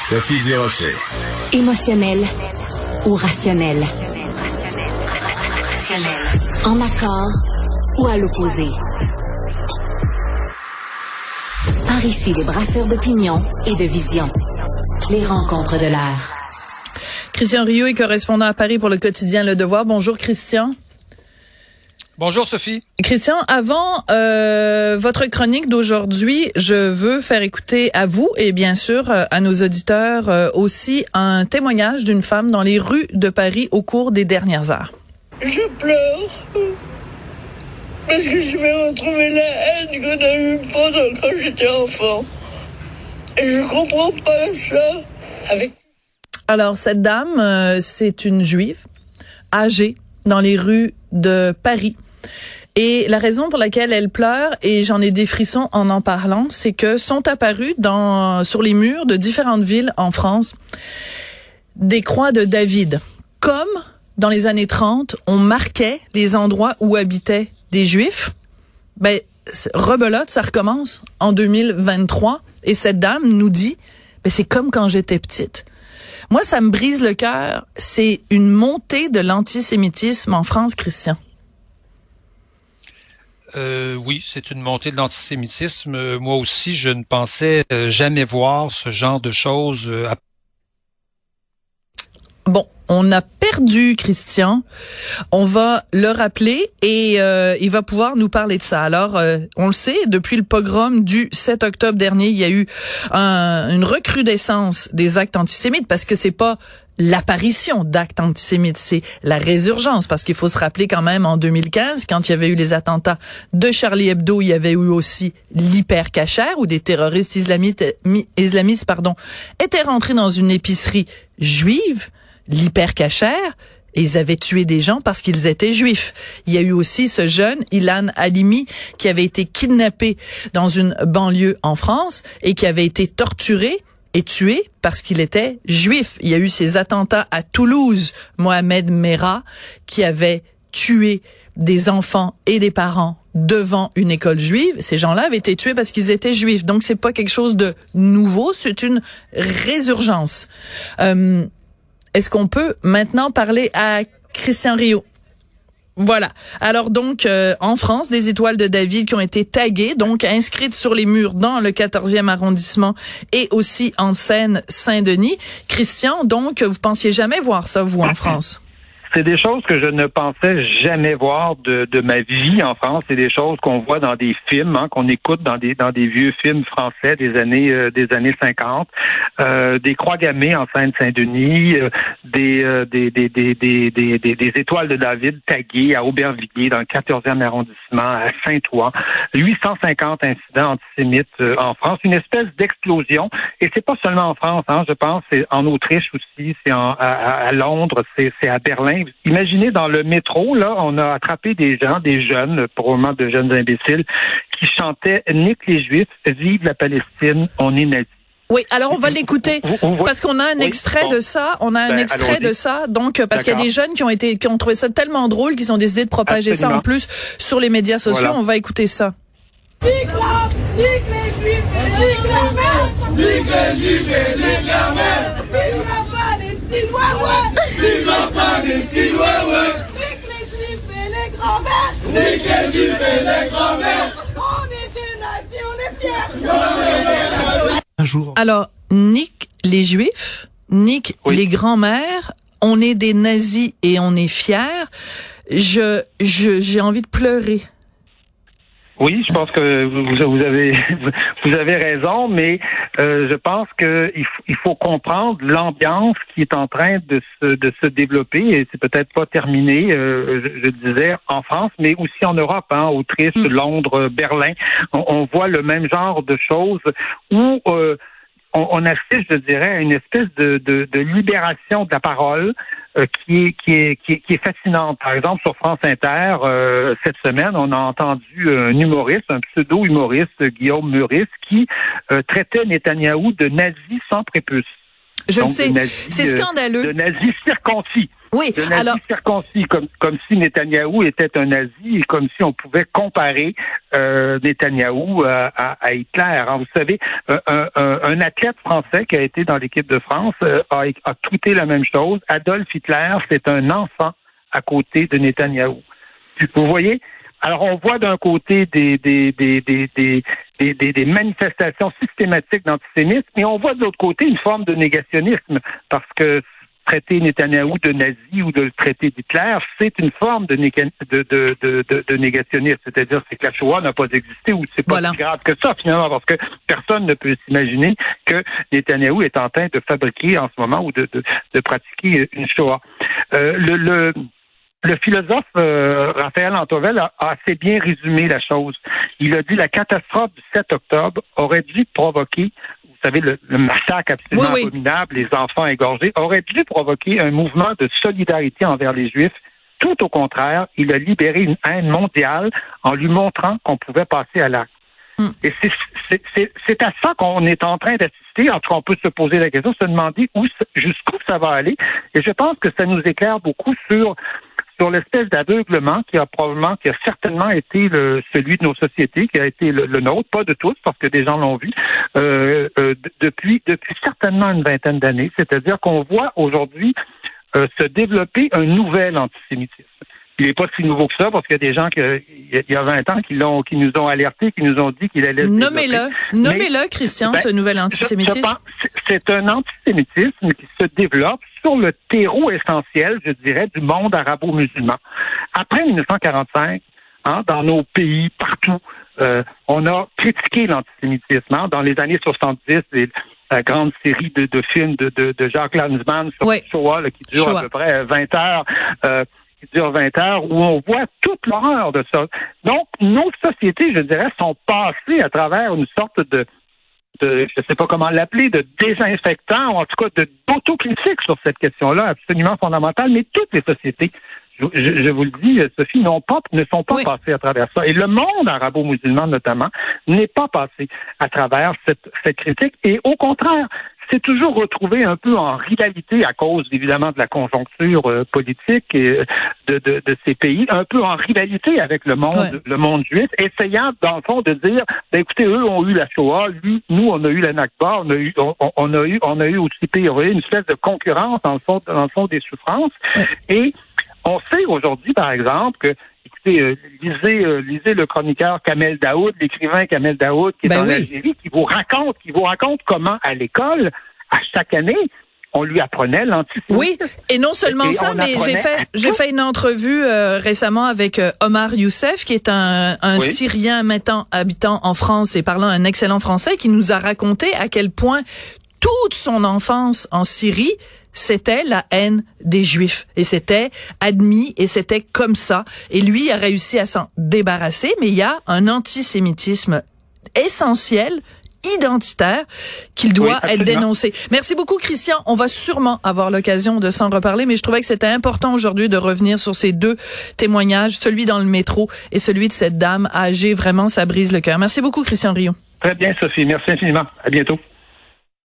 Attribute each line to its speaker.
Speaker 1: Sophie Durocher.
Speaker 2: Émotionnel ou rationnel? En accord ou à l'opposé? Par ici, les brasseurs d'opinion et de vision. Les rencontres de l'air.
Speaker 3: Christian Rio est correspondant à Paris pour le quotidien Le Devoir. Bonjour Christian.
Speaker 4: Bonjour Sophie.
Speaker 3: Christian, avant euh, votre chronique d'aujourd'hui, je veux faire écouter à vous et bien sûr euh, à nos auditeurs euh, aussi un témoignage d'une femme dans les rues de Paris au cours des dernières heures.
Speaker 5: Je pleure parce que je vais retrouver la haine qu'on a eue pendant quand j'étais enfant. Et je comprends pas ça. Avec
Speaker 3: Alors cette dame, c'est une juive âgée dans les rues de Paris. Et la raison pour laquelle elle pleure, et j'en ai des frissons en en parlant, c'est que sont apparus sur les murs de différentes villes en France des croix de David. Comme dans les années 30, on marquait les endroits où habitaient des juifs, ben, rebelote, ça recommence en 2023. Et cette dame nous dit, ben, c'est comme quand j'étais petite. Moi, ça me brise le cœur. C'est une montée de l'antisémitisme en France, Christian.
Speaker 4: Euh, oui, c'est une montée de l'antisémitisme. Euh, moi aussi, je ne pensais euh, jamais voir ce genre de choses.
Speaker 3: Bon, on a perdu Christian. On va le rappeler et il va pouvoir nous parler de ça. Alors, on le sait, depuis le pogrom du 7 octobre dernier, il y a eu une recrudescence des actes antisémites parce que c'est pas l'apparition d'actes antisémites, c'est la résurgence, parce qu'il faut se rappeler quand même en 2015, quand il y avait eu les attentats de Charlie Hebdo, il y avait eu aussi l'hypercachère, où des terroristes islamistes, pardon, étaient rentrés dans une épicerie juive, l'hypercachère, et ils avaient tué des gens parce qu'ils étaient juifs. Il y a eu aussi ce jeune, Ilan Halimi, qui avait été kidnappé dans une banlieue en France et qui avait été torturé est tué parce qu'il était juif. Il y a eu ces attentats à Toulouse, Mohamed Merah, qui avait tué des enfants et des parents devant une école juive. Ces gens-là avaient été tués parce qu'ils étaient juifs. Donc c'est pas quelque chose de nouveau, c'est une résurgence. Euh, Est-ce qu'on peut maintenant parler à Christian Rio? Voilà. Alors donc, euh, en France, des étoiles de David qui ont été taguées, donc inscrites sur les murs dans le 14e arrondissement et aussi en Seine-Saint-Denis. Christian, donc, vous pensiez jamais voir ça, vous, en France?
Speaker 6: C'est des choses que je ne pensais jamais voir de, de ma vie en France. C'est des choses qu'on voit dans des films, hein, qu'on écoute dans des dans des vieux films français des années euh, des années 50. Euh, des croix gammées en Seine-Saint-Denis, euh, des, des, des, des, des, des, des, étoiles de David taguées à Aubervilliers dans le 14e arrondissement, à Saint-Ouen. 850 incidents antisémites en France. Une espèce d'explosion. Et c'est pas seulement en France, hein, je pense, c'est en Autriche aussi, c'est à, à Londres, c'est à Berlin Imaginez dans le métro, là, on a attrapé des gens, des jeunes, probablement de jeunes imbéciles, qui chantaient Nique les Juifs, vive la Palestine, on est nazis.
Speaker 3: Oui, alors on va l'écouter parce qu'on a un extrait de ça. On a un ben, extrait de ça, donc parce qu'il y a des jeunes qui ont été qui ont trouvé ça tellement drôle qu'ils ont décidé de propager ça en plus sur les médias sociaux. On va écouter ça.
Speaker 5: Nique les juifs et nique la Nique les juifs et nique la Vive la Palestine, ouais ouais Vive la Palestine, ouais ouais Nique les juifs et les grands-mères Nique les juifs et les grands-mères On est des nations, on est fiers
Speaker 3: Un jour. Alors, nique les juifs, nique les grands-mères, on est des nazis et on est fiers. Je, je, j'ai envie de pleurer.
Speaker 6: Oui, je pense que vous, avez vous avez raison, mais euh, je pense qu'il il faut comprendre l'ambiance qui est en train de se de se développer et c'est peut-être pas terminé, euh, je, disais en France, mais aussi en Europe, hein, Autriche, mm. Londres, Berlin. On, voit le même genre de choses où euh, on, assiste, je dirais, à une espèce de, de, de libération de la parole qui, est, qui, est, qui, est, qui, est, fascinante. Par exemple, sur France Inter, euh, cette semaine, on a entendu un humoriste, un pseudo-humoriste, Guillaume Meurice, qui euh, traitait Netanyahou de nazi sans prépuce.
Speaker 3: Je sais. C'est scandaleux.
Speaker 6: De nazis circoncis.
Speaker 3: Oui,
Speaker 6: de nazis circoncis, comme, comme si Netanyahou était un nazi et comme si on pouvait comparer euh, Netanyahou à, à, Hitler. vous savez, un, un, athlète français qui a été dans l'équipe de France euh, a, a tweeté la même chose. Adolf Hitler, c'est un enfant à côté de Netanyahou. Vous voyez, alors, on voit d'un côté des, des, des, des, des, manifestations systématiques d'antisémitisme, mais on voit de l'autre côté une forme de négationnisme, parce que traiter Netanyahou de nazi ou de le traiter d'Hitler, c'est une forme de, de, de, de, négationnisme. C'est-à-dire que la Shoah n'a pas existé ou c'est pas si grave que ça, finalement, parce que personne ne peut s'imaginer que Netanyahou est en train de fabriquer en ce moment ou de, de, pratiquer une Shoah. Euh, le, le le philosophe euh, Raphaël Antovel a, assez bien résumé la chose. Il a dit la catastrophe du 7 octobre aurait dû provoquer, vous savez, le, massacre absolument abominable, les enfants égorgés, aurait dû provoquer un mouvement de solidarité envers les Juifs. Tout au contraire, il a libéré une haine mondiale en lui montrant qu'on pouvait passer à l'acte. Hmm. Et c'est à ça qu'on est en train d'assister. En tout cas, on peut se poser la question, se demander où jusqu'où ça va aller. Et je pense que ça nous éclaire beaucoup sur sur l'espèce d'aveuglement qui a probablement, qui a certainement été le, celui de nos sociétés, qui a été le, nôtre, pas de tous, parce que des gens l'ont vu, euh, euh, depuis, depuis certainement une vingtaine d'années. C'est-à-dire qu'on voit aujourd'hui euh, se développer un nouvel antisémitisme il n'est pas si nouveau que ça parce qu'il y a des gens qui, il y a 20 ans qui l'ont, qui nous ont alertés, qui nous ont dit qu'il allait.
Speaker 3: Nommez-le, nommez-le, Christian, ben, ce nouvel antisémitisme.
Speaker 6: c'est un antisémitisme qui se développe sur le terreau essentiel, je dirais, du monde arabo-musulman. Après 1945, hein, dans nos pays, partout, euh, on a critiqué l'antisémitisme. Hein, dans les années 70, la grande série de, films de, de, Jacques Lanzmann sur Shoah, qui dure à peu près 20 heures. Euh, qui dure 20 heures, où on voit toute l'horreur de ça. Donc, nos sociétés, je dirais, sont passées à travers une sorte de, de je ne sais pas comment l'appeler, de désinfectant, ou en tout cas de d'autocritique sur cette question-là, absolument fondamentale, mais toutes les sociétés, je, vous le dis, Sophie, n'ont pas, ne sont pas passées à travers ça. Et le monde arabo-musulman, notamment, n'est pas passé à travers cette, cette critique. Et au contraire, s'est toujours retrouvé un peu en rivalité à cause évidemment de la conjoncture euh, politique et euh, de, de, de, ces pays, un peu en rivalité avec le monde, le monde juif, essayant dans le fond de dire, ben, écoutez, eux ont eu la Shoah, lui, nous on a eu la Nakba, on a eu, on, a eu, on a eu aussi une espèce de concurrence dans le fond, dans le fond des souffrances, et on sait aujourd'hui, par exemple, que écoutez, euh, lisez, lisez le chroniqueur Kamel Daoud, l'écrivain Kamel Daoud, qui est ben en Algérie, qui vous raconte, qui vous raconte comment à l'école, à chaque année, on lui apprenait l'antisémitisme.
Speaker 3: Oui, et non seulement ça, mais j'ai fait j'ai fait une entrevue euh, récemment avec euh, Omar Youssef, qui est un, un Syrien maintenant habitant en France et parlant un excellent français, qui nous a raconté à quel point toute son enfance en Syrie, c'était la haine des Juifs. Et c'était admis et c'était comme ça. Et lui a réussi à s'en débarrasser, mais il y a un antisémitisme essentiel identitaire qu'il doit être dénoncé. Merci beaucoup, Christian. On va sûrement avoir l'occasion de s'en reparler, mais je trouvais que c'était important aujourd'hui de revenir sur ces deux témoignages, celui dans le métro et celui de cette dame âgée. Vraiment, ça brise le cœur. Merci beaucoup, Christian Rio.
Speaker 6: Très bien, Sophie. Merci infiniment. À bientôt.